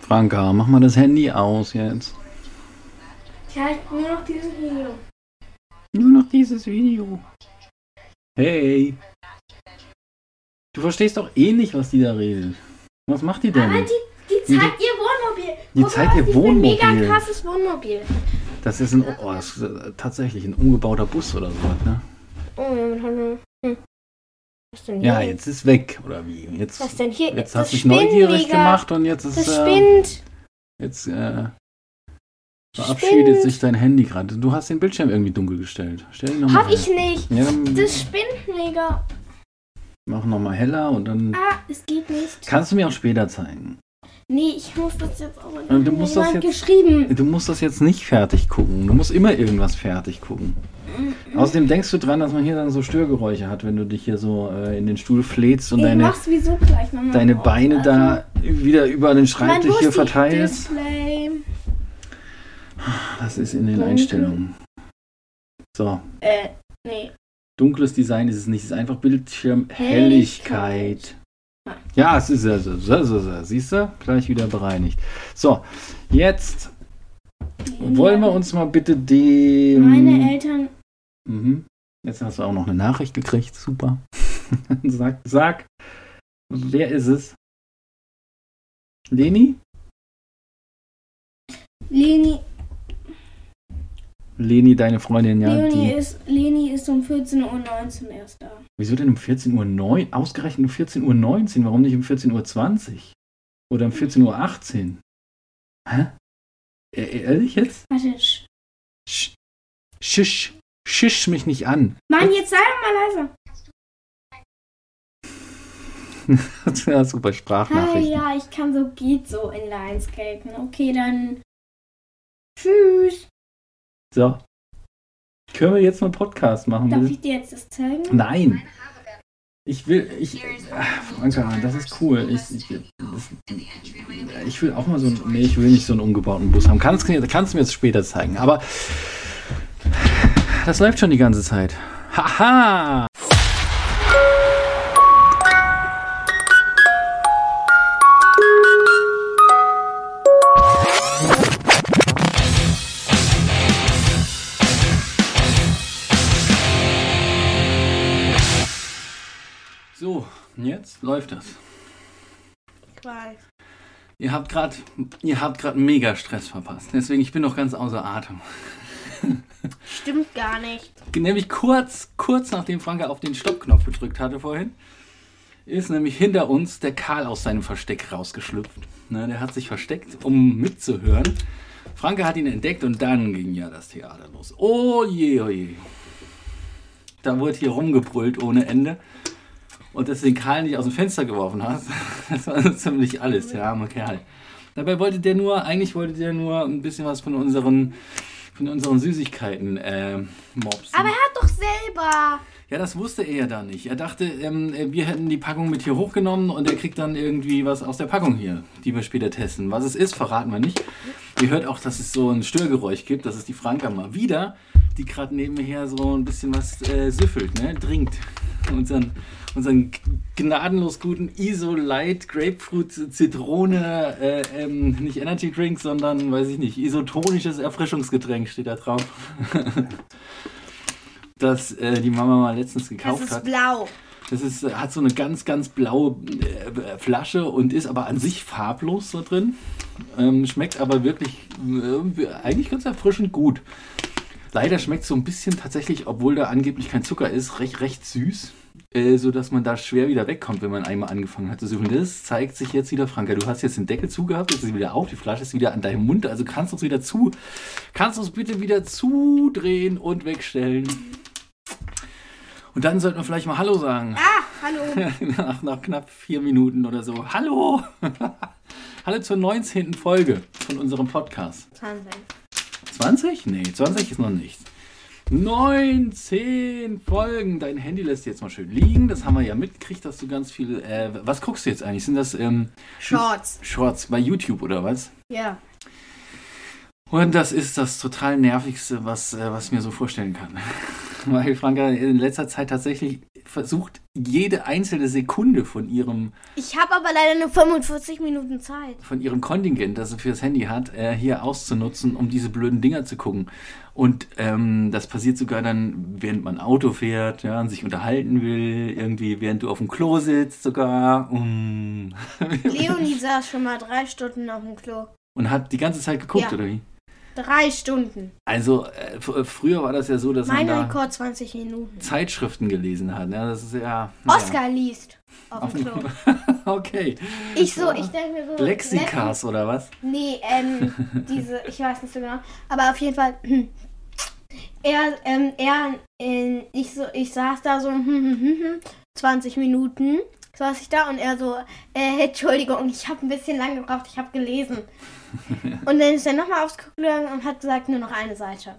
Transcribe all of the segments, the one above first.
Franka, mach mal das Handy aus jetzt. Ja, nur noch dieses Video. Nur noch dieses Video. Hey. Du verstehst doch eh nicht, was die da redet. Was macht die denn? Aber die, die Die- zeigt ihr Wohnmobil. die Guck zeigt mal, ihr die für ein Mega Wohnmobil. krasses Wohnmobil. Das ist ein, oh, das ist tatsächlich ein umgebauter Bus oder sowas, ne? Oh. Hm. Was denn hier? Ja, jetzt ist weg, oder wie? Jetzt, Was denn hier? jetzt das hast du dich neugierig gemacht und jetzt ist Das äh, spinnt. jetzt äh, verabschiedet Spinnt. sich dein Handy gerade. Du hast den Bildschirm irgendwie dunkel gestellt. Stell ihn nochmal Hab ich nicht. Ja, dann Das spinnt mega. mach nochmal heller und dann Ah, es geht nicht. kannst du mir auch später zeigen. Nee, ich muss das jetzt auch du musst das jetzt- geschrieben. Du musst das jetzt nicht fertig gucken. Du musst immer irgendwas fertig gucken. Außerdem denkst du dran, dass man hier dann so Störgeräusche hat, wenn du dich hier so äh, in den Stuhl flätst und ich deine, gleich deine. Beine Also, da wieder über den Schreibtisch hier verteilst. Display? Das ist in den Dunkel. Einstellungen. So, Äh, nee. dunkles Design ist es nicht. Es ist einfach Bildschirmhelligkeit. Ja, es ist ja so, so, so, so. Siehst du? Gleich wieder bereinigt. So, jetzt wollen wir uns mal bitte dem. Meine Eltern. Mhm. Jetzt hast du auch noch eine Nachricht gekriegt. Super. sag, sag, wer ist es? Leni? Leni, Leni, deine Freundin, ja. Leonie Die, ist, Leni ist um 14.19 Uhr erst da. wieso denn um 14.09 Uhr? Ausgerechnet um 14.19 Uhr? Warum nicht um 14.20 Uhr? Oder um 14.18 Uhr? Hä? E ehrlich jetzt? Warte. sch- Sch schisch. Schisch mich nicht an. Mann, jetzt sei doch mal leiser. ja, super Ah, Sprachnachricht. ja, ich kann so, geht so in Lionscape. Okay, dann. Tschüss. So. Können wir jetzt mal einen Podcast machen? Darf bitte? ich dir jetzt das zeigen? Nein. Ich will, ich, ach, Franka, das ist cool. Ich, ich, das, ich will auch mal so ein, nee, ich will nicht so einen umgebauten Bus haben. Kannst, kannst du mir jetzt später zeigen. Aber das läuft schon die ganze Zeit. Haha! Jetzt läuft das. Ich weiß. Ihr habt gerade, ihr habt gerade mega Stress verpasst. Deswegen ich bin noch ganz außer Atem. Stimmt gar nicht. Nämlich kurz, kurz nachdem Franke auf den Stoppknopf gedrückt hatte vorhin, ist nämlich hinter uns der Karl aus seinem Versteck rausgeschlüpft. Ne, der hat sich versteckt, um mitzuhören. Franke hat ihn entdeckt und dann ging ja das Theater los. Oh je, oh je. Da wurde hier rumgebrüllt ohne Ende. Und dass du den Karl nicht aus dem Fenster geworfen hast, das war so ziemlich alles, der arme Kerl. Dabei wollte der nur, eigentlich wollte der nur ein bisschen was von unseren, von unseren Süßigkeiten äh, mopsen. Aber er hat doch selber. Ja, das wusste er ja da nicht. Er dachte, ähm, wir hätten die Packung mit hier hochgenommen und er kriegt dann irgendwie was aus der Packung hier, die wir später testen. Was es ist, verraten wir nicht. Ihr hört auch, dass es so ein Störgeräusch gibt. Das ist die Franka mal wieder, die gerade nebenher so ein bisschen was äh, süffelt, ne? Trinkt. Unseren, unseren gnadenlos guten Iso Light Grapefruit Zitrone, äh, ähm, nicht Energy Drink, sondern, weiß ich nicht, isotonisches Erfrischungsgetränk steht da drauf. das äh, die Mama mal letztens gekauft Das ist hat. blau. Das ist, äh, hat so eine ganz, ganz blaue äh, Flasche und ist aber an sich farblos so drin. Ähm, schmeckt aber wirklich äh, eigentlich ganz erfrischend gut. Leider schmeckt es so ein bisschen tatsächlich, obwohl da angeblich kein Zucker ist, recht, recht süß. Äh, so dass man da schwer wieder wegkommt, wenn man einmal angefangen hat zu süffeln. Das zeigt sich jetzt wieder, Franka. Du hast jetzt den Deckel zugehabt, jetzt ist sie wieder auf, die Flasche ist wieder an deinem Mund, also kannst du es wieder zu. Kannst du es bitte wieder zudrehen und wegstellen. Und dann sollten wir vielleicht mal Hallo sagen. Ah, hallo. nach, nach knapp vier Minuten oder so. Hallo! Hallo zur 19. Folge von unserem Podcast. 20. 20? Nee, 20 ist noch nichts. 19 Folgen. Dein Handy lässt jetzt mal schön liegen. Das haben wir ja mitgekriegt, dass du ganz viel. Äh, was guckst du jetzt eigentlich? Sind das ähm, Shorts. Shorts bei YouTube oder was? Ja. Und das ist das total nervigste, was, äh, was ich mir so vorstellen kann. weil Franka in letzter Zeit tatsächlich versucht, jede einzelne Sekunde von ihrem, Ich habe aber leider nur 45 Minuten Zeit. von ihrem Kontingent, das sie fürs Handy hat, äh, hier auszunutzen, um diese blöden Dinger zu gucken. Und ähm, das passiert sogar dann, während man Auto fährt, ja, und sich unterhalten will, irgendwie, während du auf dem Klo sitzt sogar. Mm. Leonie saß schon mal drei Stunden auf dem Klo. Und hat die ganze Zeit geguckt, Ja. oder wie? Drei Stunden. Also, äh, äh, früher war das ja so, dass Mein man da Rekord 20 Minuten. Zeitschriften gelesen hat. Ja, das ist ja. Oscar liest auf dem Klo. Okay. Ich so, ich denke mir so. Lexikas oder was? Nee, ähm, diese, ich weiß nicht so genau. Aber auf jeden Fall, hm, er, ähm, er, äh, ich so, ich saß da so, hm, hm, hm, hm, 20 Minuten saß ich da und er so, äh, Entschuldigung, ich habe ein bisschen lang gebraucht, ich habe gelesen. und dann ist er nochmal aufs Klo gegangen und hat gesagt, nur noch eine Seite.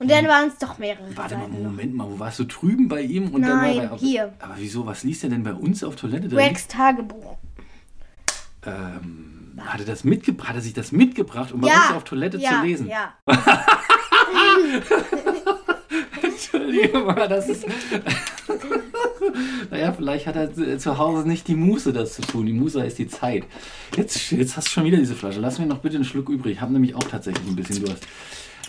Und dann waren es doch mehrere Warte mal, Seiten noch. Moment mal, wo warst du drüben bei ihm? Und dann war Nein, er auf, hier. Aber wieso, was liest er denn bei uns auf Toilette? Rex Tagebuch. Ähm, hat er das mitgebracht? Hat er sich das mitgebracht, um bei Ja, uns auf Toilette ja, zu lesen? Ja. Entschuldigung, aber das ist. naja, vielleicht hat er zu- zu Hause nicht die Muße, das zu tun. Die Muße ist die Zeit. Jetzt, jetzt hast du schon wieder diese Flasche. Lass mir noch bitte einen Schluck übrig. Ich habe nämlich auch tatsächlich ein bisschen Durst.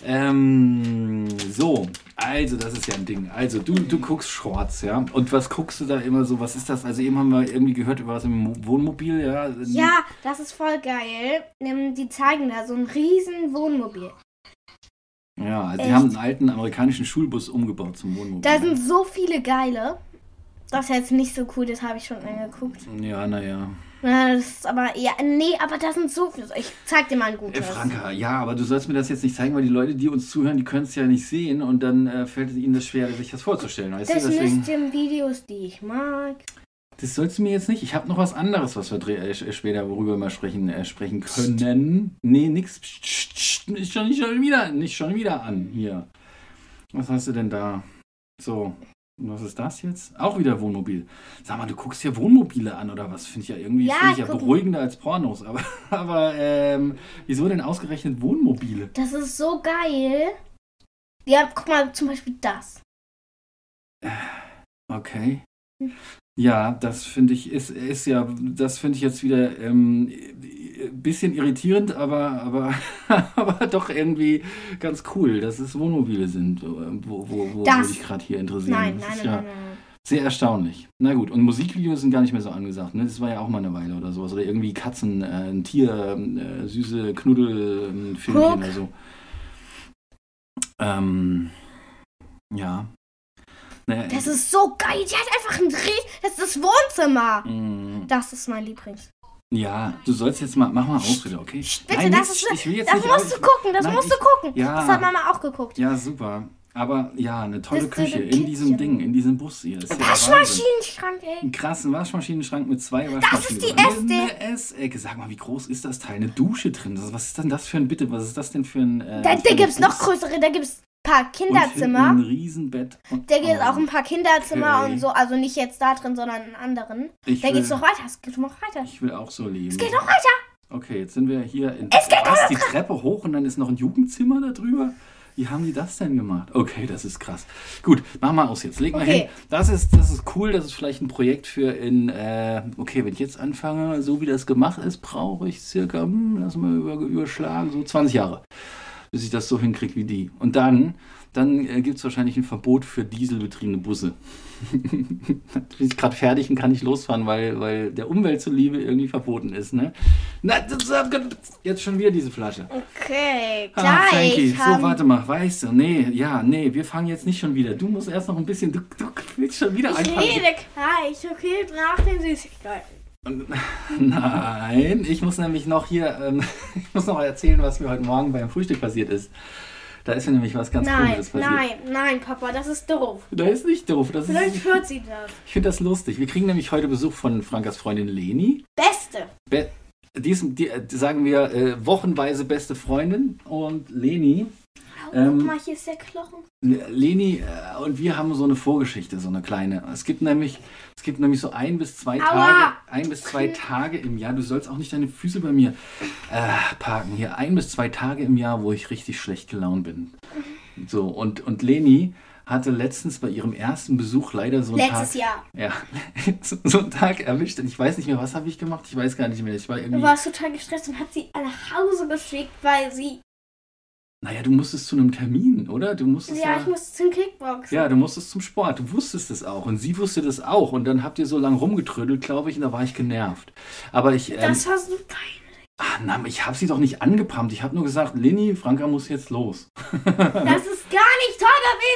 Ähm, so, also das ist ja ein Ding. Also du, du guckst Shorts, ja? Und was guckst du da immer so? Was ist das? Also eben haben wir irgendwie gehört über was im Mo- Wohnmobil, ja? Ja, das ist voll geil. Die zeigen da so ein riesen Wohnmobil. Ja, also die haben einen alten amerikanischen Schulbus umgebaut zum Wohnmobil. Da sind so viele geile. Das ist jetzt nicht so cool, das habe ich schon angeguckt. ja, naja. Na, Das ist aber, ja, nee, aber da sind so viele. Ich zeig dir mal ein Äh, gutes. Franka, ja, aber du sollst mir das jetzt nicht zeigen, weil die Leute, die uns zuhören, die können es ja nicht sehen und dann äh, fällt ihnen das schwer, sich das vorzustellen. Weißt Das du? Deswegen, müsst in Videos, die ich mag. Das sollst du mir jetzt nicht. Ich habe noch was anderes, was wir äh, sch- später, worüber wir sprechen, äh, sprechen können. Nee, nix. Psst, psst, psst, Ist schon, nicht schon wieder, nicht schon wieder an hier. Was hast du denn da? So. und Was ist das jetzt? Auch wieder Wohnmobil. Sag mal, du guckst hier Wohnmobile an oder was? Finde ich ja irgendwie Ja, ich ja beruhigender als Pornos. Aber, aber ähm, wieso denn ausgerechnet Wohnmobile? Das ist so geil. Ja, guck mal, zum Beispiel das. Okay. Ja, das finde ich ist, ist ja, das finde ich jetzt wieder ähm, ein bisschen irritierend, aber, aber, aber doch irgendwie ganz cool, dass es Wohnmobile sind, wo, wo, wo Das- ich gerade hier interessieren. Nein, das nein, ist nein, ja nein, nein. sehr erstaunlich. Na gut, und Musikvideos sind gar nicht mehr so angesagt, ne? Das war ja auch mal eine Weile oder sowas. Oder irgendwie Katzen, äh, ein Tier, äh, süße Knuddelfilmchen oder so. Ähm, ja. Naja, Das ist so geil. Die hat einfach ein Dreh. Das ist das Wohnzimmer. Mm, Das ist mein Lieblings. Ja, du sollst jetzt mal, mach mal aus wieder, okay? Bitte, Nein, das nix, ist- ich will jetzt Das nicht, musst du gucken, das Nein, musst du ich- gucken. ja. Das hat Mama auch geguckt. Ja, super. Aber ja, eine tolle Das ist Küche in diesem. Ding, in diesem Bus hier. Das ist ja. Waschmaschinenschrank, ey. Einen krassen Waschmaschinenschrank mit zwei Waschmaschinen. die drin. Äste. Eine Essecke. Sag mal, wie groß ist das Teil? Eine Dusche drin. Das- Was ist denn das für ein, bitte, was ist das denn für ein... Äh, Da, da gibt es noch größere, da gibt es paar Kinderzimmer. ein Riesenbett. Und, Da gibt es auch ein paar Kinderzimmer Okay. und so, also nicht jetzt da drin, sondern in anderen. ich Da will, geht's noch weiter, es geht noch weiter. Ich will auch so leben. Es geht noch weiter. Okay, jetzt sind wir hier in Es geht was, die Treppe hoch und dann ist noch ein Jugendzimmer da drüber. Wie haben die das denn gemacht? Okay, das ist krass. Gut, mach mal aus jetzt. Leg mal Okay. hin. Das ist, das ist cool. Das ist vielleicht ein Projekt für in. Äh, okay, wenn ich jetzt anfange, so wie das gemacht ist, brauche ich circa, hm, lass mal über, überschlagen, so 20 Jahre, bis ich das so hinkriege wie die. Und dann, dann äh, gibt es wahrscheinlich ein Verbot für dieselbetriebene Busse. bin ich gerade fertig und kann nicht losfahren, weil, weil der Umwelt zuliebe irgendwie verboten ist. Ne? Na, jetzt schon wieder diese Flasche. Okay, Ah, Frankie, gleich. so warte mal, weißt du, nee, ja, nee, wir fangen jetzt nicht schon wieder. Du musst erst noch ein bisschen, du, du willst schon wieder ich anfangen. rede gleich, okay, nach den Süßigkeiten. Nein, ich muss nämlich noch hier, ähm, ich muss noch erzählen, was mir heute Morgen beim Frühstück passiert ist. Da ist mir nämlich was ganz Nein, passiert. nein, nein, Papa, das ist doof. Da ist nicht doof. Das Vielleicht ist, hört sie das. ich finde das lustig. Wir kriegen nämlich heute Besuch von Frankas Freundin Leni. Beste. Be dies, die, sagen wir äh, wochenweise beste Freundin und Leni. Ähm, guck mal, hier ist der Knochen. Leni äh, und wir haben so eine Vorgeschichte, so eine kleine. Es gibt nämlich, es gibt nämlich so ein bis zwei Aua! Tage, ein bis zwei Tage im Jahr. Du sollst auch nicht deine Füße bei mir äh, parken hier. Ein bis zwei Tage im Jahr, wo ich richtig schlecht gelaunt bin. So und und Leni hatte letztens bei ihrem ersten Besuch leider so einen Letztes Tag. Jahr. Ja, so, einen Tag erwischt. Und ich weiß nicht mehr, was habe ich gemacht? Ich weiß gar nicht mehr. Ich war Du irgendwie. warst total gestresst und hat sie nach Hause geschickt, weil sie. Naja, du musstest zu einem Termin, oder? Du musstest Ja, ich musste zum Kickboxen. Ja, du musstest zum Sport. Du wusstest es auch. Und sie wusste das auch. Und dann habt ihr so lange rumgetrödelt, glaube ich, und da war ich genervt. Aber ich. Ähm, Das war so geil. ah, na, ich habe sie doch nicht angepumpt. Ich habe nur gesagt, Leni, Franka muss jetzt los. Das ist gar nicht toll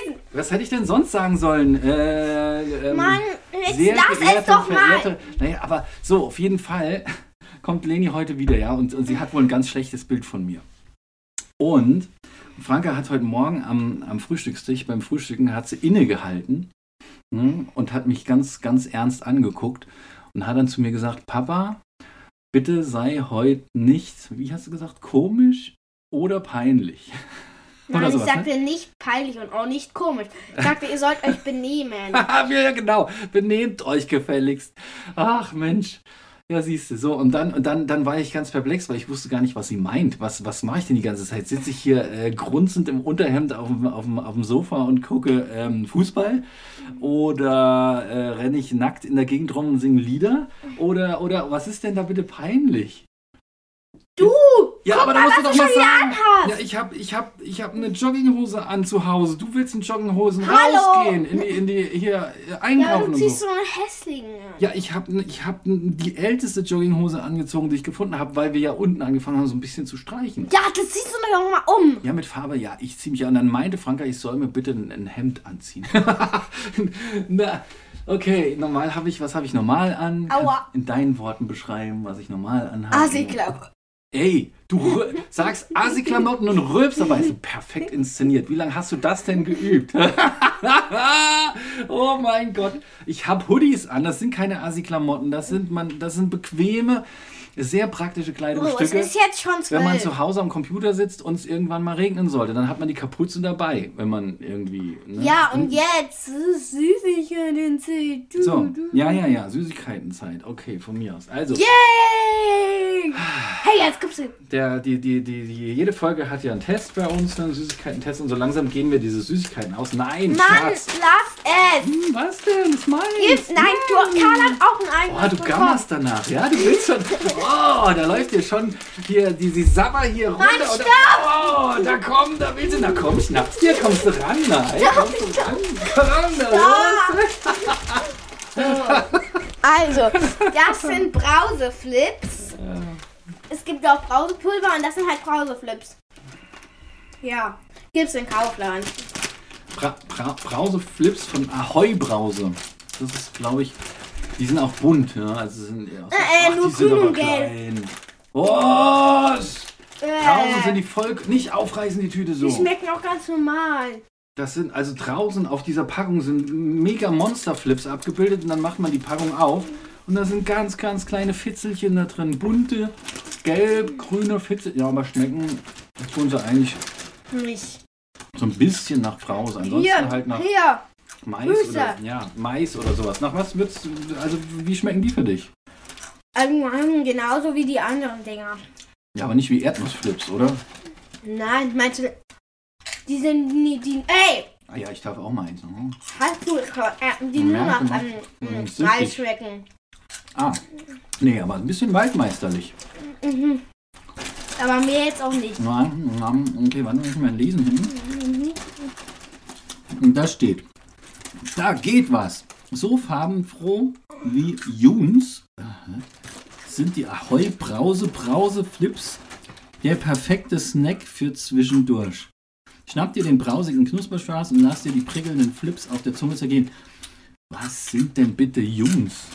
gewesen. Was hätte ich denn sonst sagen sollen? Äh, ähm, Mann, jetzt sehr lass es geehrte, doch mal. verehrte, Naja, aber so, auf jeden Fall kommt Leni heute wieder, ja, und, und sie hat wohl ein ganz schlechtes Bild von mir. Und Franka hat heute Morgen am, am Frühstückstisch, beim Frühstücken, hat sie innegehalten ne, und hat mich ganz, ganz ernst angeguckt und hat dann zu mir gesagt, Papa, bitte sei heute nicht, wie hast du gesagt, komisch oder peinlich. Nein, Oder ich sowas, ne? sagte nicht peinlich und auch nicht komisch. Ich sagte, ihr sollt euch benehmen. ja, genau. Benehmt euch gefälligst. Ach Mensch. Ja, siehst du, so. Und dann, und dann, dann war ich ganz perplex, weil ich wusste gar nicht, was sie meint. Was, was mache ich denn die ganze Zeit? Sitze ich hier äh, grunzend im Unterhemd auf dem, auf auf dem Sofa und gucke ähm, Fußball? Oder äh, renne ich nackt in der Gegend rum und singe Lieder? Oder, oder was ist denn da bitte peinlich? Du! Ja, aber da musst du doch mal sagen. Ja, ich habe ich hab, ich hab eine Jogginghose an zu Hause. Du willst in Jogginghosen Hallo. rausgehen, in die, in die hier äh, Ja, einkaufen du und ziehst so. so eine hässlichen. Ja, ich habe ich hab die älteste Jogginghose angezogen, die ich gefunden habe, weil wir ja unten angefangen haben, so ein bisschen zu streichen. Ja, das ziehst du mir doch mal um. Ja, mit Farbe, ja, ich ziehe mich an. Dann meinte Franka, ich soll mir bitte ein, ein Hemd anziehen. Na, okay, normal habe ich, was habe ich normal an? Aua. In deinen Worten beschreiben, was ich normal anhabe. Asi-Klapp. Ey, du sagst Asi-Klamotten und rülpst dabei. So perfekt inszeniert. Wie lange hast du das denn geübt? oh mein Gott. Ich habe Hoodies an. Das sind keine Asi-Klamotten. Das sind, man, das sind bequeme, sehr praktische Oh, es Kleidungsstücke. ist jetzt schon wenn man zwölf. zu Hause am Computer sitzt und es irgendwann mal regnen sollte, dann hat man die Kapuze dabei, wenn man irgendwie. Ne? Ja, und jetzt ist Süßigkeiten-Zeit. Du, So, du. ja, ja, ja, Süßigkeitenzeit. Okay, von mir aus. Also, Yay! Hey, jetzt gibt's den. der, die, die, die, die, jede Folge hat ja einen Test bei uns, einen Süßigkeiten-Test und so langsam gehen wir diese Süßigkeiten aus. Nein, Mann, Schatz. lass es! Hm, was denn? Das meins. Nein, du, Karl hat auch einen Oh, eigenen du bekommen. gammerst danach, ja? Du willst schon. Oh, da läuft dir schon hier die, die Sabber hier runter. Mann, und da, oh, da komm, da willst du. Na komm, schnappst dir, kommst du ran. Nein, kommst du ran. Ran, da los. Also, das sind Brauseflips. Es gibt auch Brausepulver und das sind halt Brauseflips. Ja, gibt's in Kaufland. Bra Bra Brauseflips von Ahoi Brause. Das ist, glaube ich, die sind auch bunt, ja. Also sind, ja, Äh, äh, nur die sind grün aber und gelb. klein. Oh, draußen sind Äh, die voll. Nicht aufreißen, die Tüte so. die schmecken auch ganz normal. Das sind also draußen auf dieser Packung sind mega Monsterflips abgebildet und dann macht man die Packung auf und da sind ganz, ganz kleine Fitzelchen da drin. Bunte, gelb, grüne Fitzel. Ja, aber schmecken tun sie eigentlich Nicht. so ein bisschen nach Brause. Ansonsten Hier, halt nach hier. Mais Grüße. oder ja, Mais oder sowas. Nach was wird's also wie schmecken die für dich? Irgendwann genauso wie die anderen Dinger. Ja, aber nicht wie Erdnussflips, oder? Nein, meinst du, die sind nie, die, ey, Ah ja, ich darf auch mal eins. hast du, äh, die nur nach ähm. Mais schmecken. Ah. Nee, aber ein bisschen waldmeisterlich. Mhm. Aber mir jetzt auch nicht. Nein, nein, okay, warte, muss ich mal lesen hin. Mhm. Und da steht, da geht was. So farbenfroh wie Juns aha, sind die Ahoi Brause Brause Flips der perfekte Snack für zwischendurch. Schnapp dir den brausigen Knusperspaß und lass dir die prickelnden Flips auf der Zunge zergehen. Was sind denn bitte Juns?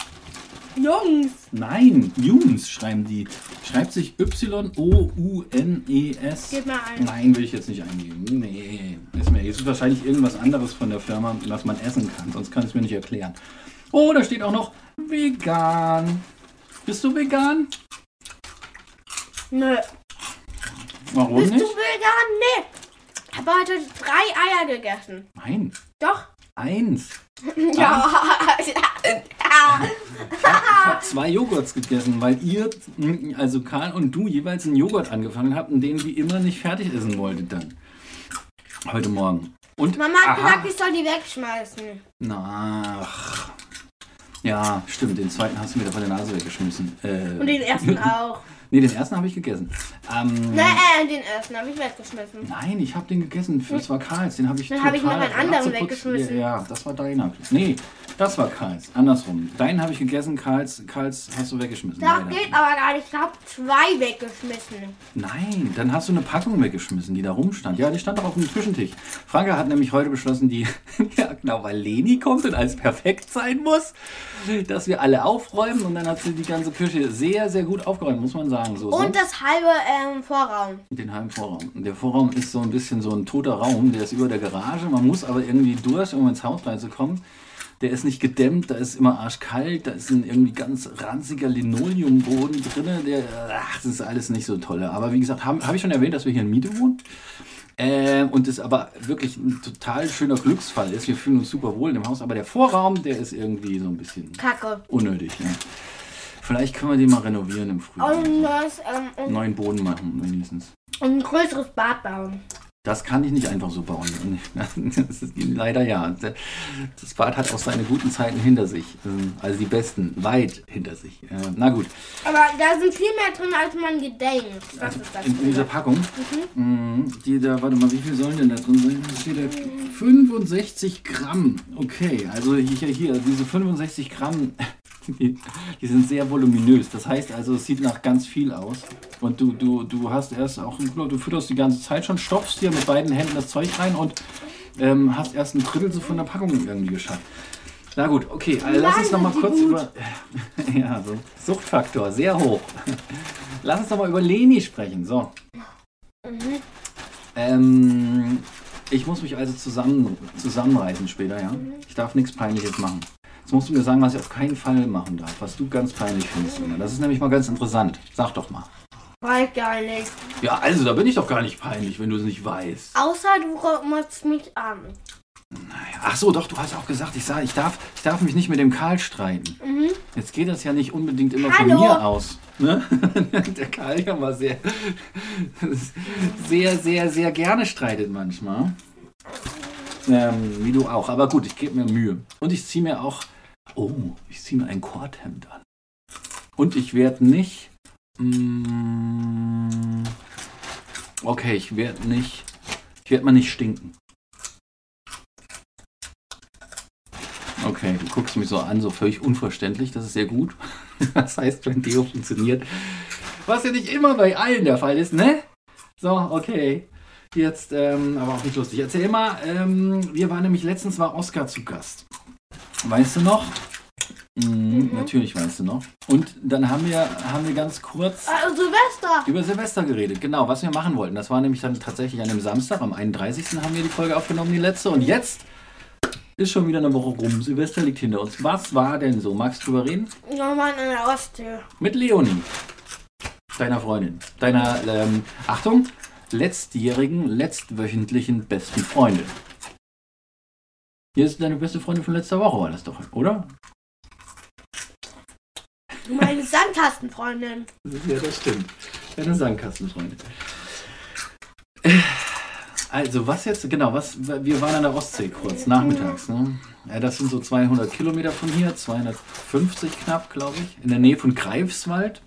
Jungs, Nein, Juns schreiben die. Schreibt sich Y-O-U-N-E-S. gib mal ein. Nein, will ich jetzt nicht eingeben. Nee, ist mir. Es ist wahrscheinlich irgendwas anderes von der Firma, was man essen kann. Sonst kann ich es mir nicht erklären. Oh, da steht auch noch vegan. Bist du vegan? Nö. Warum Bist du nicht? vegan? Nee. Ich habe heute drei Eier gegessen. Nein, Doch. eins. Ja. Ich habe zwei Joghurts gegessen, weil ihr, also Karl und du, jeweils einen Joghurt angefangen habt und den wie immer nicht fertig essen wolltet dann. Heute Morgen. Und Mama hat aha, gesagt, ich soll die wegschmeißen. na, ach. Ja, stimmt, den zweiten hast du mir da von der Nase weggeschmissen. Äh, Und den ersten auch. Nee, den ersten habe ich gegessen. Ähm, Nein, äh, den ersten habe ich weggeschmissen. Nein, ich habe den gegessen. Das war Karls. Den habe ich Dann habe ich noch einen anderen weggeschmissen. Ja, ja, das war deiner. Nee, das war Karls. Andersrum. Deinen habe ich gegessen, Karls, Karls hast du weggeschmissen. Das leider. geht aber gar nicht. Ich habe zwei weggeschmissen. Nein, dann hast du eine Packung weggeschmissen, die da rumstand. Ja, die stand doch auf dem Küchentisch. Franke hat nämlich heute beschlossen, die, ja genau, weil Leni kommt und alles perfekt sein muss, dass wir alle aufräumen und dann hat sie die ganze Küche sehr, sehr gut aufgeräumt, muss man sagen. So, Und sonst- das halbe ähm, Vorraum. den halben Vorraum. Der Vorraum ist so ein bisschen so ein toter Raum, der ist über der Garage. Man muss aber irgendwie durch, um ins Haus reinzukommen. Der ist nicht gedämmt, da ist immer arschkalt, da ist ein irgendwie ganz ranziger Linoleumboden drin. Der, ach, das ist alles nicht so toll. Aber wie gesagt, habe hab ich schon erwähnt, dass wir hier in Miete wohnen. Ähm, und es aber wirklich ein total schöner Glücksfall ist. Wir fühlen uns super wohl in dem Haus, aber der Vorraum, der ist irgendwie so ein bisschen Kacke. unnötig. Ja. Vielleicht können wir den mal renovieren im Frühjahr. Und neues, ähm, und Neuen Boden machen, wenigstens. ein größeres Bad bauen. Das kann ich nicht einfach so bauen. Das ist leider ja. Das Bad hat auch seine guten Zeiten hinter sich. Also die besten, weit hinter sich. Na gut, Aber da sind viel mehr drin, als man gedenkt. Das ist das. in, in dieser Packung, mhm. die da, warte mal, wie viel sollen denn da drin sein? Da steht da 65 Gramm. Okay, also hier, hier, diese 65 Gramm, die, die sind sehr voluminös. Das heißt also, es sieht nach ganz viel aus. Und du, du, du hast erst auch, du fütterst die ganze Zeit schon, stopfst dir mit beiden Händen das Zeug rein und ähm, hast erst ein Drittel so von der Packung irgendwie geschafft. Na gut, okay, also lass uns noch mal Nein, kurz gut. über. Ja, so. Suchtfaktor, sehr hoch. Lass uns doch mal über Leni sprechen. So. Mhm. Ähm, ich muss mich also zusammen, zusammenreißen später, ja? Ich darf nichts Peinliches machen. Jetzt musst du mir sagen, was ich auf keinen Fall machen darf, was du ganz peinlich findest. Lena. Das ist nämlich mal ganz interessant. Sag doch mal. Weiß gar nicht. Ja, also, da bin ich doch gar nicht peinlich, wenn du es nicht weißt. Außer du motzt mich an. Naja, Ach so, doch, du hast auch gesagt, ich, sag, ich, darf, ich darf mich nicht mit dem Karl streiten. Mhm. Jetzt geht das ja nicht unbedingt immer von Hallo. mir aus. Ne? Der Karl ja mal sehr, sehr, sehr, sehr gerne streitet manchmal. Ähm, wie du auch. Aber gut, ich gebe mir Mühe. Und ich ziehe mir auch. Oh, ich ziehe mir ein Korthemd an. Und ich werde nicht. Mm, okay, ich werde nicht. Ich werde mal nicht stinken. Okay, du guckst mich so an, so völlig unverständlich. Das ist sehr gut. Das heißt, wenn Deo funktioniert. Was ja nicht immer bei allen der Fall ist, ne? So, okay. Jetzt, ähm, aber auch nicht lustig. Erzähl mal, ähm, wir waren nämlich letztens war Oscar zu Gast. Weißt du noch? Mhm, Natürlich weißt du noch. Und dann haben wir, haben wir ganz kurz Also Silvester. über Silvester geredet. Genau, was wir machen wollten. Das war nämlich dann tatsächlich an dem Samstag, am 31. haben wir die Folge aufgenommen, die letzte. Und jetzt ist schon wieder eine Woche rum. Silvester liegt hinter uns. Was war denn so? Magst du drüber reden? Nochmal in der Ostsee. Mit Leonie, deiner Freundin, deiner, ähm, Achtung, letztjährigen, letztwöchentlichen besten Freundin. Hier ist deine beste Freundin von letzter Woche, war das doch, oder? Meine Sandkastenfreundin. Ja, das stimmt. Deine Sandkastenfreundin. Also, was jetzt, genau, was, wir waren an der Ostsee kurz, nachmittags. Ne? Ja, das sind so 200 Kilometer von hier, 250 knapp, glaube ich, in der Nähe von Greifswald.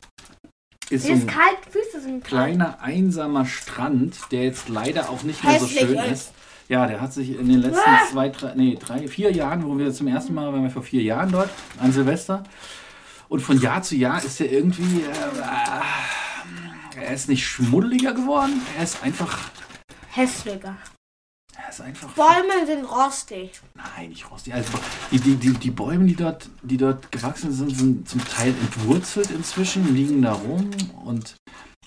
Ist so Mir ist ein kalt, Füße sind kalt. kleiner, einsamer Strand, der jetzt leider auch nicht mehr so Hässlich schön ist. Ja, der hat sich in den letzten zwei, drei, nee, drei, vier Jahren, wo wir zum ersten Mal waren wir vor vier Jahren dort an Silvester. Und von Jahr zu Jahr ist er irgendwie, äh, er ist nicht schmuddeliger geworden, er ist einfach, Hässlicher. er ist einfach, Bäume sind rostig. nein, nicht rostig. Also die, die, die, die Bäume, die dort, die dort gewachsen sind, sind zum Teil entwurzelt inzwischen, liegen da rum und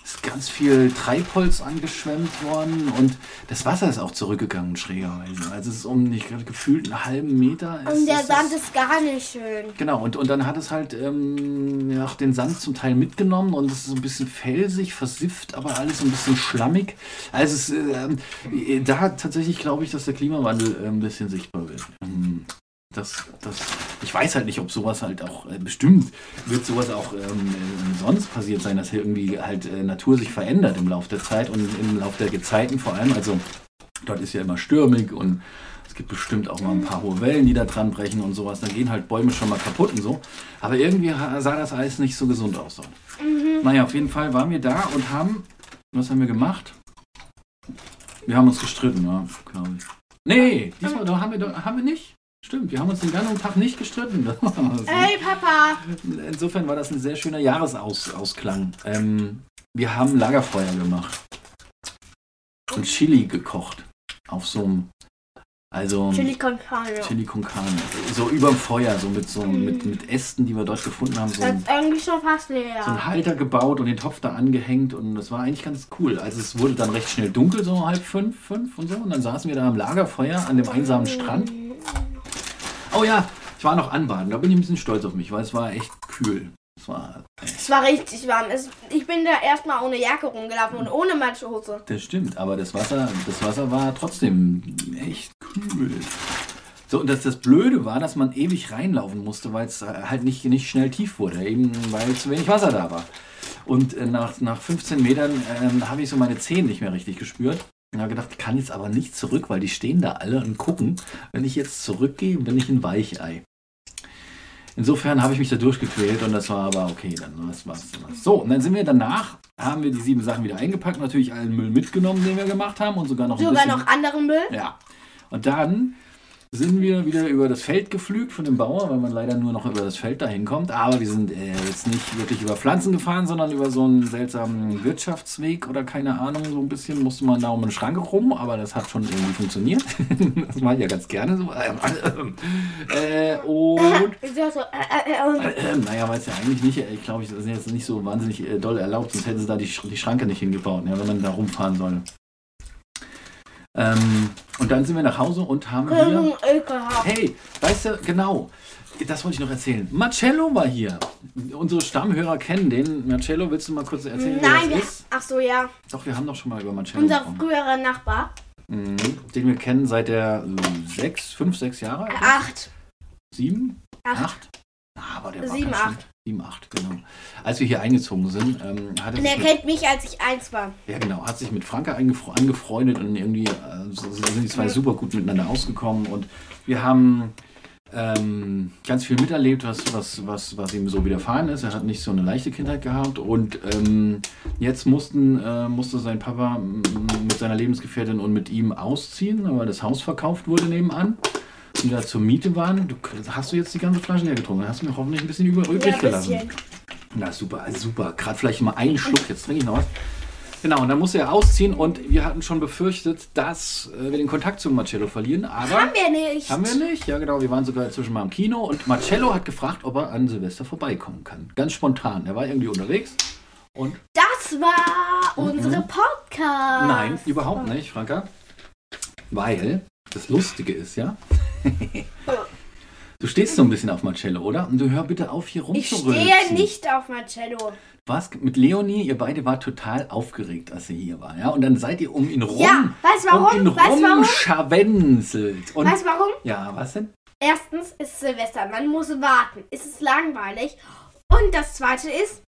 ist ganz viel Treibholz angeschwemmt worden und das Wasser ist auch zurückgegangen schrägerweise. Also es ist um nicht gerade gefühlt einen halben Meter. ist- Und der ist Sand das- ist gar nicht schön. Genau, und, und dann hat es halt ähm, ja, auch den Sand zum Teil mitgenommen und es ist ein bisschen felsig, versifft, aber alles ein bisschen schlammig. Also es, äh, da tatsächlich glaube ich, dass der Klimawandel äh, ein bisschen sichtbar wird. Ähm, das, das, ich weiß halt nicht, ob sowas halt auch, äh, bestimmt wird sowas auch ähm, äh, sonst passiert sein, dass hier irgendwie halt äh, Natur sich verändert im Laufe der Zeit und im Laufe der Gezeiten vor allem. Also Dort ist ja immer stürmig und es gibt bestimmt auch mal ein paar hohe Wellen, die da dran brechen und sowas. Dann gehen halt Bäume schon mal kaputt und so. Aber irgendwie sah das alles nicht so gesund aus dort. Naja, auf jeden Fall waren wir da und haben, was haben wir gemacht? Wir haben uns gestritten, ja, glaube ich. Nee, diesmal doch, haben wir, haben wir nicht. Stimmt, wir haben uns den ganzen Tag nicht gestritten. Das war so. Ey, Papa. Insofern war das ein sehr schöner Jahresausklang. Ähm, wir haben Lagerfeuer gemacht und Chili gekocht auf so einem, also Chili con carne. Chili con carne, so überm Feuer, so mit so mit, mit Ästen, die wir dort gefunden haben, so Das ein, ist irgendwie schon fast leer. so einen Halter gebaut und den Topf da angehängt und das war eigentlich ganz cool. Also es wurde dann recht schnell dunkel, so halb fünf, fünf und so und dann saßen wir da am Lagerfeuer an dem einsamen Strand. Oh ja, ich war noch anbaden, da bin ich ein bisschen stolz auf mich, weil es war echt kühl. Es war Es war richtig warm. Es, ich bin da erstmal ohne Jacke rumgelaufen und ohne Matschehose. Das stimmt, aber das Wasser, das Wasser war trotzdem echt kühl. So, und das, das Blöde war, dass man ewig reinlaufen musste, weil es halt nicht, nicht schnell tief wurde, eben weil zu wenig Wasser da war. Und äh, nach, nach 15 Metern ähm, habe ich so meine Zehen nicht mehr richtig gespürt. Und habe gedacht, ich kann jetzt aber nicht zurück, weil die stehen da alle und gucken. Wenn ich jetzt zurückgehe, bin ich ein Weichei. Insofern habe ich mich da durchgequält und das war aber okay, dann was war's. was. So, und dann sind wir danach, haben wir die sieben Sachen wieder eingepackt, natürlich allen Müll mitgenommen, den wir gemacht haben und sogar noch Sogar bisschen. noch anderen Müll. Ja. Und dann sind wir wieder über das Feld geflügt von dem Bauer, weil man leider nur noch über das Feld dahin kommt. Aber wir sind äh, jetzt nicht wirklich über Pflanzen gefahren, sondern über so einen seltsamen Wirtschaftsweg oder keine Ahnung. So ein bisschen musste man da um eine Schranke rum, aber das hat schon irgendwie funktioniert. das mache ich ja ganz gerne so. äh, und Ich äh, äh, äh. äh, naja, weiß ja eigentlich nicht. Ich glaube, das ist jetzt nicht so wahnsinnig doll erlaubt, sonst hätten sie da die, Sch die Schranke nicht hingebaut, ja, wenn man da rumfahren soll. Ähm, und dann sind wir nach Hause und haben hier. Hey, weißt du, genau. Das wollte ich noch erzählen. Marcello war hier. Unsere Stammhörer kennen den. Marcello, willst du mal kurz erzählen, Nein, wer das ist? ach so, ja. Doch, wir haben doch schon mal über Marcello Unser gesprochen. früherer Nachbar. Mhm. Den wir kennen seit der äh, sechs, fünf, sechs Jahre. Acht. Sieben? Acht. Acht? Aber der war Sieben, schön- acht. Sieben, acht, genau. Als wir hier eingezogen sind, ähm, hat er Und er kennt mich, als ich eins war. ja, genau, hat sich mit Franke angefre- angefreundet und irgendwie äh, sind die zwei super gut miteinander ausgekommen und wir haben ähm, ganz viel miterlebt, was, was, was, was ihm so widerfahren ist. Er hat nicht so eine leichte Kindheit gehabt und ähm, jetzt mussten, äh, musste sein Papa mit seiner Lebensgefährtin und mit ihm ausziehen, weil das Haus verkauft wurde nebenan. Die da zur Miete waren. Du, hast du jetzt die ganze Flasche leer getrunken? Hast du mir hoffentlich ein bisschen über, übrig Ja, gelassen. bisschen. Na super, also super. Gerade vielleicht mal einen Schluck, jetzt trinke ich noch was. Genau, und dann musste er ausziehen und wir hatten schon befürchtet, dass äh, wir den Kontakt zu Marcello verlieren. Aber Haben wir nicht. haben wir nicht, ja genau. Wir waren sogar inzwischen mal im Kino und Marcello hat gefragt, ob er an Silvester vorbeikommen kann. Ganz spontan. Er war irgendwie unterwegs und Das war unsere Podcast. Mhm. nein, überhaupt nicht, Franka. Weil das Lustige ist, ja. Du stehst so ein bisschen auf Marcello, oder? Und du hör bitte auf, hier Ich rumzurülpsen. stehe nicht auf Marcello. Was mit Leonie, ihr beide war total aufgeregt, als sie hier war, ja? Und dann seid ihr um ihn rum, Ja, weißt du warum? um ihn Weißt du warum? rumscharwenzelt. Und Weißt du warum? ja, was denn? Erstens ist Silvester, man muss warten. Es ist langweilig. Und das zweite ist,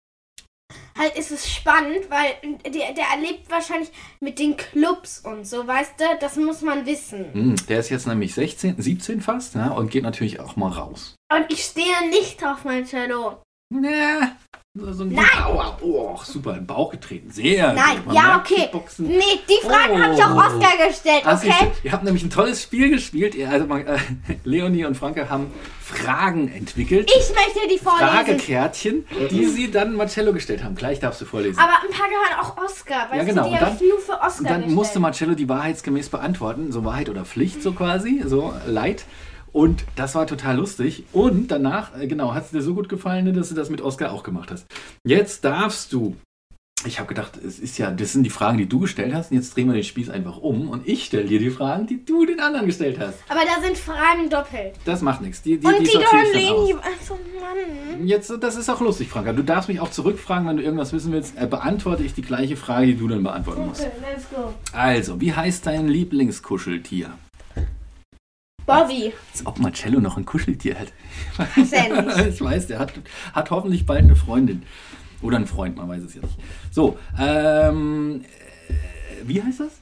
halt ist es spannend, weil der, der erlebt wahrscheinlich mit den Clubs und so, weißt du? Das muss man wissen. Hm, der ist jetzt nämlich 16, 17 fast, ja, und geht natürlich auch mal raus. Und ich stehe nicht auf Marcello. Ja, so ein Nein! Aua, oh, super, in den Bauch getreten. Sehr Nein, gut. Man ja, okay. Kickboxen. Nee, die Fragen Oh. habe ich auch Oscar gestellt, okay? ihr, ihr habt nämlich ein tolles Spiel gespielt. Also, man, äh, Leonie und Franke haben Fragen entwickelt. Ich möchte die vorlesen. Fragekärtchen, die sie dann Marcello gestellt haben. Gleich darfst du vorlesen. Aber ein paar gehören auch Oscar, weißt Ja, genau. Die habe ich nur für Oscar Und dann gestellt. musste Marcello die wahrheitsgemäß beantworten, so Wahrheit oder Pflicht, so quasi, so leid. Und das war total lustig. Und danach, äh, genau, hat es dir so gut gefallen, dass du das mit Oscar auch gemacht hast. Jetzt darfst du. Ich habe gedacht, es ist ja, das sind die Fragen, die du gestellt hast. Und jetzt drehen wir den Spieß einfach um und ich stelle dir die Fragen, die du den anderen gestellt hast. Aber da sind Fragen doppelt. Das macht nichts. Die, die, Und die die sortiere gehören ich dann Leni. aus. Also, Mann. Jetzt, das ist auch lustig, Franka. Du darfst mich auch zurückfragen, wenn du irgendwas wissen willst. Äh, beantworte ich die gleiche Frage, die du dann beantworten musst. Okay, let's go. Also, wie heißt dein Lieblingskuscheltier? Bobby. Als ob Marcello noch ein Kuscheltier hat. Er nicht. ich weiß, der hat, hat hoffentlich bald eine Freundin. Oder einen Freund, man weiß es ja nicht. So, ähm, äh, wie heißt das?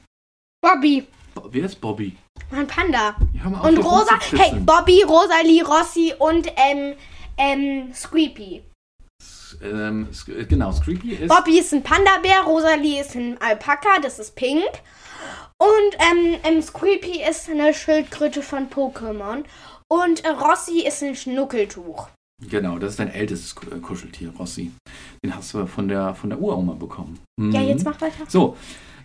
Bobby. Bo- Wer ist Bobby? Mein Panda. Ja, auf, Und Rosa, hey. Bobby, Rosalie, Rossi und ähm, ähm, Squeepy. Ähm, Sk- genau, Screepy ist. Bobby ist ein Panda-Bär, Rosalie ist ein Alpaka, das ist pink. Und ähm, Squeepy ist eine Schildkröte von Pokémon. Und äh, Rossi ist ein Schnuckeltuch. Genau, das ist dein ältestes äh, Kuscheltier, Rossi. Den hast du von der, von der Uroma bekommen. Ja, Mhm. jetzt mach weiter. So,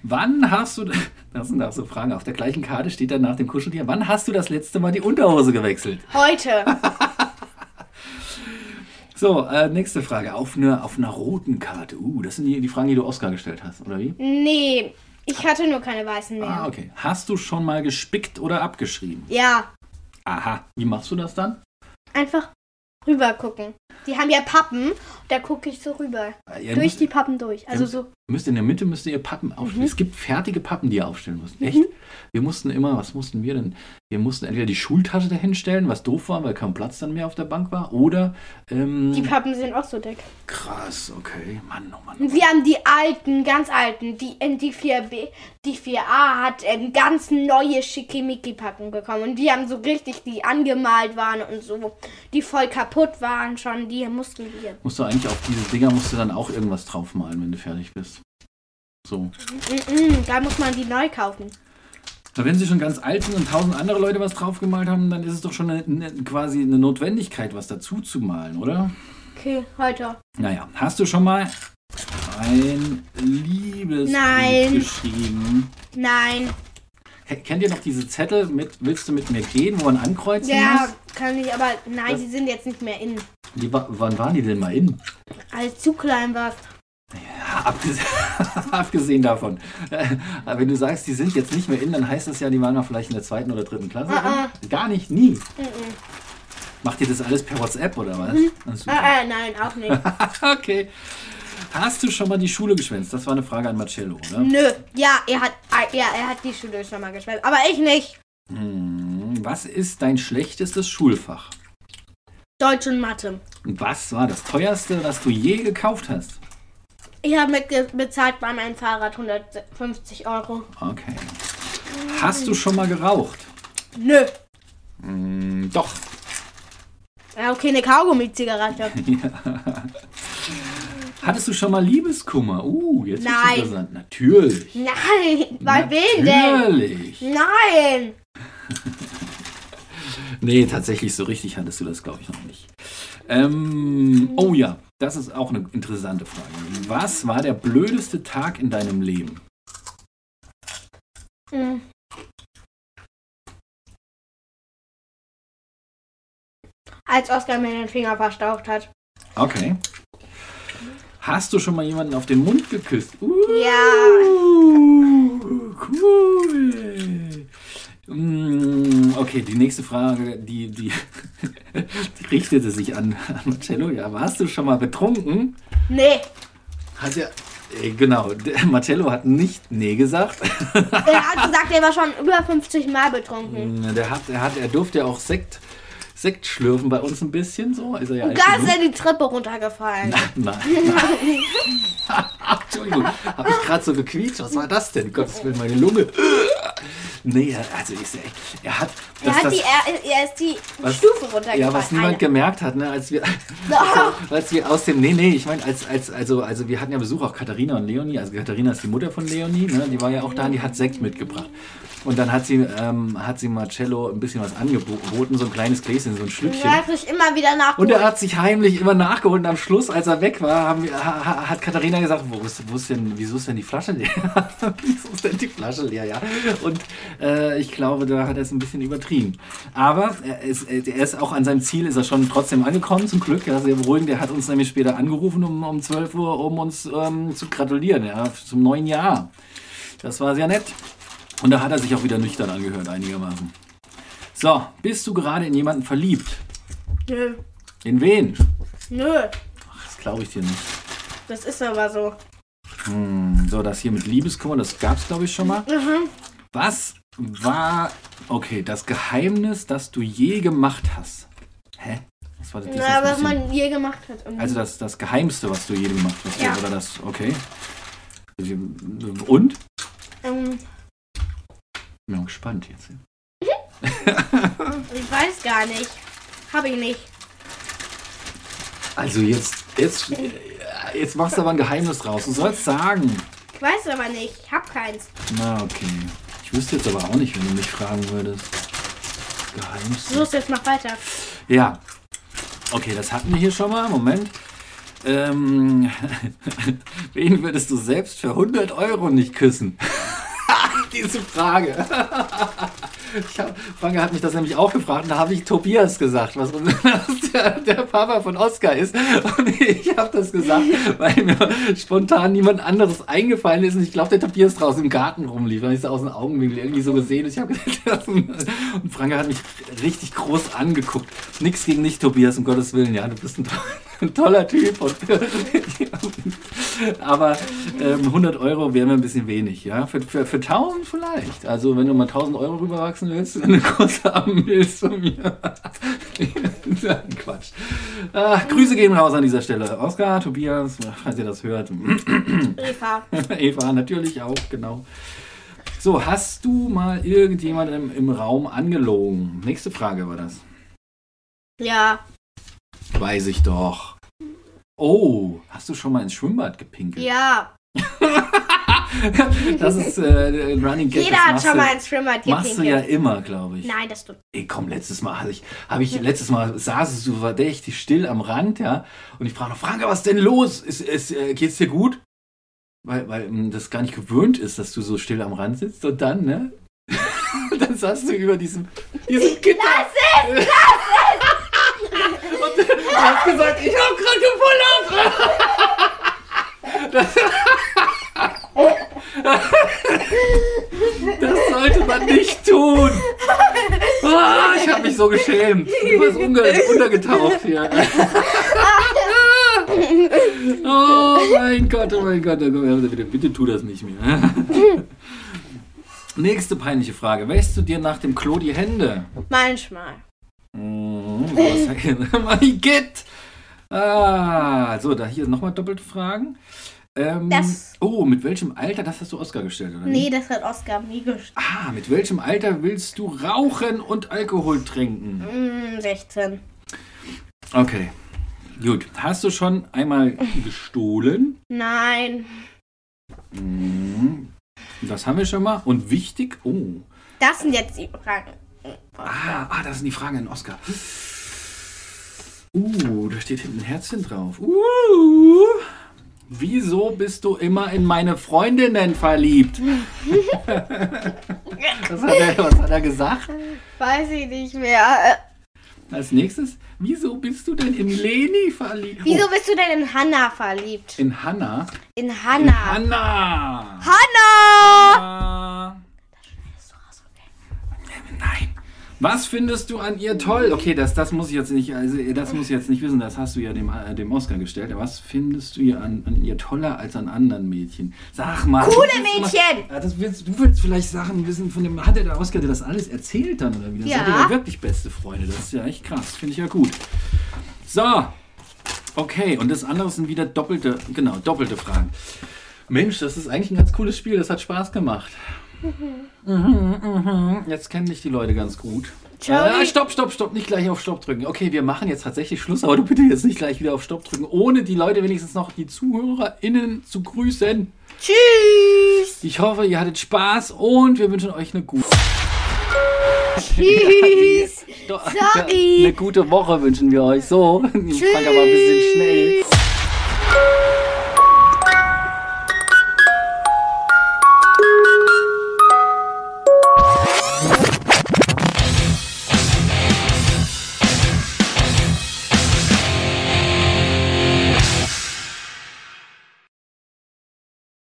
wann hast du, das sind auch so Fragen, auf der gleichen Karte steht dann nach dem Kuscheltier, wann hast du das letzte Mal die Unterhose gewechselt? Heute. So, äh, nächste Frage, auf einer auf einer roten Karte. Uh, das sind die, die Fragen, die du Oscar gestellt hast, oder wie? nee, ich hatte nur keine weißen mehr. Ah, okay. Hast du schon mal gespickt oder abgeschrieben? Ja, Aha, wie machst du das dann? einfach rüber gucken. Die haben ja Pappen, da gucke ich so rüber. Ihr durch die Pappen durch. Also Ja. so. Müsst in der Mitte müsst ihr Pappen aufstellen. Mhm. Es gibt fertige Pappen, die ihr aufstellen müsst. Echt? Wir mussten immer, was mussten wir denn? Wir mussten entweder die Schultasche dahin stellen, was doof war, weil kein Platz dann mehr auf der Bank war, oder ähm, Die Pappen sind auch so dick. krass, okay, Mann, oh Mann. Und wir haben die alten, ganz alten, die, die 4B, die 4A hat ähm, ganz neue Schickimicki-Packen bekommen. Und die haben so richtig, die angemalt waren und so, die voll kaputt waren schon, die mussten wir. Musst du eigentlich auf diese Dinger musst du dann auch irgendwas draufmalen, wenn du fertig bist. So. Da muss man die neu kaufen. Na, wenn sie schon ganz alt sind und tausend andere Leute was draufgemalt haben, dann ist es doch schon eine, eine, quasi eine Notwendigkeit, was dazu zu malen, oder? Okay, heute. Naja, hast du schon mal ein Liebesbrief Nein. geschrieben? Nein. Ke- Kennt ihr noch diese Zettel mit Willst du mit mir gehen, wo man ankreuzen Ja, muss? kann ich, aber nein, Das- die sind jetzt nicht mehr in. Die, wa- wann waren die denn mal in? Als zu klein warst. Ja, abgesehen, abgesehen davon. Äh, Wenn du sagst, die sind jetzt nicht mehr in, dann heißt das ja, die waren noch vielleicht in der zweiten oder dritten Klasse. Ah, Gar nicht, nie. Mm -mm. Macht ihr das alles per WhatsApp oder was? Ah, super. Ah, äh, nein, auch nicht. Okay. Hast du schon mal die Schule geschwänzt? Das war eine Frage an Marcello, oder? Nö. Ja, er hat, ah, ja, er hat die Schule schon mal gespielt. Aber ich nicht. Hm, was ist dein schlechtestes Schulfach? Deutsch und Mathe. Und was war das teuerste, das du je gekauft hast? Ich habe mit bezahlt bei meinem Fahrrad 150 Euro. Okay. Hast du schon mal geraucht? Nö. Hm, doch. Ja, okay, eine Kaugummi-Zigarette. Hattest du schon mal Liebeskummer? Uh, jetzt Nein. interessant. Natürlich. Nein, bei wem denn? Natürlich. Nein. Nee, tatsächlich so richtig hattest du das, glaube ich, noch nicht. Ähm, oh ja, das ist auch eine interessante Frage. Was war der blödeste Tag in deinem Leben? Hm. Als Oskar mir den Finger verstaucht hat. Okay. Hast du schon mal jemanden auf den Mund geküsst? Uh, Ja. Cool. Mm, Okay, die nächste Frage, die, die, die richtete sich an, an Marcello. Ja, warst du schon mal betrunken? Nee. Hat ja, äh, genau, Marcello hat nicht nee gesagt. Er hat gesagt, er war schon über 50 Mal betrunken. Der hat, er hat, er durfte ja auch Sekt, Sekt schlürfen bei uns ein bisschen so. Ist er ja Und da ist er die Treppe runtergefallen. Nein, nein. Entschuldigung, habe ich gerade so gequietscht? Was war das denn? Gottes Willen, meine Lunge. Nee, also ich, er hat. Er, hat das- die, er, er ist die Was- Stufe runtergefallen. ja, was niemand Eine. gemerkt hat, ne, als wir, Doch. als wir aus dem, nee, nee, ich meine, als, als, also, also wir hatten ja Besuch auch Katharina und Leonie, also Katharina ist die Mutter von Leonie, ne, die war ja auch da und die hat Sekt mitgebracht. Und dann hat sie, ähm, hat sie Marcello ein bisschen was angeboten, so ein kleines Gläschen, so ein Schlückchen. Er hat sich immer wieder Und nachgeholt. er hat sich heimlich immer nachgeholt und am Schluss, als er weg war, haben ha, ha- hat Katharina gesagt, wo ist, wo ist denn, wieso ist denn die Flasche leer? wieso ist denn die Flasche leer, ja? Und äh, ich glaube, da hat er es ein bisschen übertrieben. Aber er ist, er ist auch an seinem Ziel, ist er schon trotzdem angekommen, zum Glück, ja, sehr beruhigend. Er hat uns nämlich später angerufen um, um 12 Uhr, um uns ähm, zu gratulieren, ja, zum neuen Jahr. Das war sehr nett. Und da hat er sich auch wieder nüchtern angehört, einigermaßen. So, bist du gerade in jemanden verliebt? Nö. In wen? Nö. Das glaube ich dir nicht. Das ist aber so. Hm, so, das hier mit Liebeskummer, das gab es, glaube ich, schon mal. Mhm. Was war, okay, das Geheimnis, das du je gemacht hast? Hä? Was war das? Na, was man je gemacht hat. irgendwie. also das, das Geheimste, was du je gemacht hast? Ja. Oder das, okay. Und? ähm, Ja. gespannt jetzt. Ich weiß gar nicht. Hab ich nicht. Also jetzt, jetzt, jetzt machst du aber ein Geheimnis draus. Du sollst sagen. Ich weiß aber nicht. Ich hab keins. Na, okay. Ich wüsste jetzt aber auch nicht, wenn du mich fragen würdest. Geheimnis. Los, jetzt mach weiter. Ja. Okay, das hatten wir hier schon mal. Moment. Ähm, wen würdest du selbst für 100 Euro nicht küssen? Diese Frage. Ich hab, Franke hat mich das nämlich auch gefragt und da habe ich Tobias gesagt, was der, der Papa von Oscar ist. Und ich habe das gesagt, weil mir spontan niemand anderes eingefallen ist und ich glaube, der Tobias draußen im Garten rumlief, weil ich es aus den Augenwinkel irgendwie so gesehen Ich gesagt, und Franke hat mich richtig groß angeguckt. Nichts gegen dich, Tobias, um Gottes Willen, ja, du bist ein, ein toller Typ. Und, aber ähm, 100 Euro wären mir ein bisschen wenig, ja. Für, für, für 1000 vielleicht. Also, wenn du mal 1000 Euro rüberwachsen willst, eine große haben willst von mir. Quatsch. Ah, Grüße gehen raus an dieser Stelle. Oskar, Tobias, falls ihr das hört. Eva. Eva natürlich auch, genau. So, hast du mal irgendjemanden im, im Raum angelogen? Nächste Frage war das. Ja. Weiß ich doch. Oh, hast du schon mal ins Schwimmbad gepinkelt? Ja. Das ist äh, ein Running Gag. Jeder hat schon du- mal ins Schwimmbad Machst du ja gepinkelt. immer, glaube ich. Nein, das tut. Ey, komm, letztes Mal habe ich, hab ich, letztes Mal saßest du verdächtig still am Rand, ja, und ich frage noch, Franka, was ist denn los? Ist, ist, äh, geht's dir gut? Weil, weil ähm, das gar nicht gewöhnt ist, dass du so still am Rand sitzt und dann, ne? dann saßt du über diesem, diesem Gitter. Lass es! Und hast gesagt, ich hab gerade gepullert. Das, das sollte man nicht tun. Ah, ich habe mich so geschämt. Du warst unge untergetaucht hier. Oh mein Gott, oh mein Gott. Bitte, bitte tu das nicht mehr. Nächste peinliche Frage. Wäschst du dir nach dem Klo die Hände? Manchmal. Mhm, mein Gott! Ah, so, da hier nochmal doppelte Fragen. Ähm, Das- oh, mit welchem Alter, das hast du Oscar gestellt, oder? Nee, das hat Oskar nie gestellt. Ah, mit welchem Alter willst du rauchen und Alkohol trinken? Mm, 16. Okay, gut. Hast du schon einmal gestohlen? Nein. Mhm. Das haben wir schon mal. Und wichtig, oh. Das sind jetzt die Fragen. Ah, ah, das sind die Fragen an Oscar. Uh, da steht hinten ein Herzchen drauf. Uh, wieso bist du immer in meine Freundinnen verliebt? was, hat er, was hat er gesagt? Weiß ich nicht mehr. Als nächstes, wieso bist du denn in Leni verliebt? Wieso bist du denn in Hannah verliebt? Oh, in Hannah? In In Hannah. Hannah! Hannah! Ah. Was findest du an ihr toll? Okay, das, das muss ich jetzt nicht, also das muss ich jetzt nicht wissen, das hast du ja dem, äh, dem Oscar gestellt. Aber was findest du ihr an, an ihr toller als an anderen Mädchen? Sag mal. Coole Mädchen! Ja, das willst, du willst vielleicht Sachen wissen von dem. Hat der Oscar dir das alles erzählt dann oder wie? Das Ja. ihr ja wirklich beste Freunde. Das ist ja echt krass. Finde ich ja gut. So. Okay, und das andere sind wieder doppelte, genau, doppelte Fragen. Mensch, das ist eigentlich ein ganz cooles Spiel. Das hat Spaß gemacht. Mhm, mhm. Jetzt kennen dich die Leute ganz gut. Joey. Äh, stopp, stopp, stopp, nicht gleich auf Stopp drücken. Okay, wir machen jetzt tatsächlich Schluss, aber du bitte jetzt nicht gleich wieder auf Stopp drücken, ohne die Leute wenigstens noch, die ZuhörerInnen zu grüßen. Tschüss! Ich hoffe, ihr hattet Spaß und wir wünschen euch eine gute, Tschüss! Sorry. eine gute Woche wünschen wir euch. So, Frank aber ein bisschen schnell.